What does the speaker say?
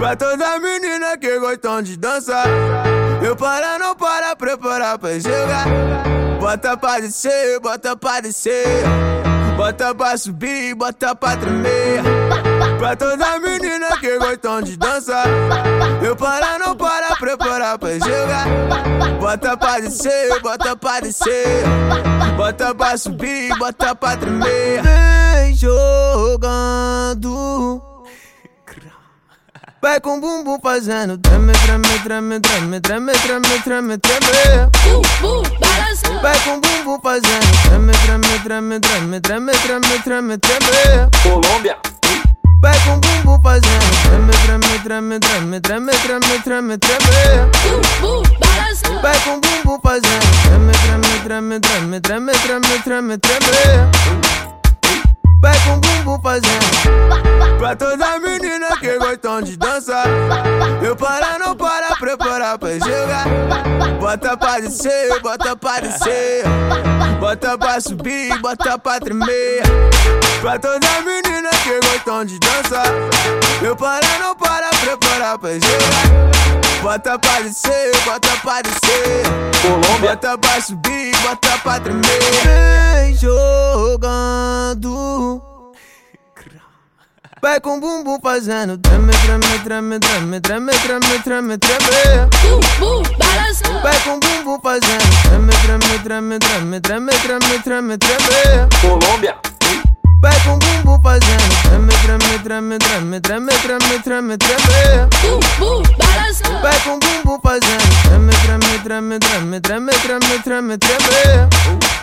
Pra toda menina que gostam de dançar. Eu para, não para, preparar pra jogar. Bota pra descer, bota pra descer. Bota pra subir, bota pra tremer. Pra toda menina que gostam de dançar. Eu para, não para, preparar pra jogar. Bota pra descer, bota pra descer. Bota pra subir, bota pra tremer. Vem jogando. Vai com bumbum fazendo treme, treme, treme, treme, treme, treme, treme, treme. Balança. Vai com bumbum fazendo treme, treme, treme, treme, treme, treme, treme, treme. Colômbia, Vai com bumbum fazendo treme, treme, treme, treme, treme, treme, treme, treme. Balança. Vai com bumbum fazendo treme, treme, treme, treme, treme, treme, treme, treme. Vai com bumbum fazendo Pra gostam de dançar Eu para, não para, preparar pra jogar. Bota pra descer, bota pra descer. Bota pra subir, bota pra tremer. Pra toda menina que gostam de dançar Eu para, não para, preparar pra jogar. Bota pra descer, bota pra descer. Colômbia, Bota pra subir, bota pra tremer. Vem jogando Vai com bumbum fazendo treme, treme, treme, treme, treme, treme, treme, treme Bumbum. Vai com bumbum fazendo treme, treme, treme, treme, treme, treme, treme, treme Colômbia, Vai com bumbum fazendo treme, treme, treme, treme, treme, treme, treme, treme Bumbum. Vai com bumbum fazendo treme, treme, treme, treme, treme, treme, treme, treme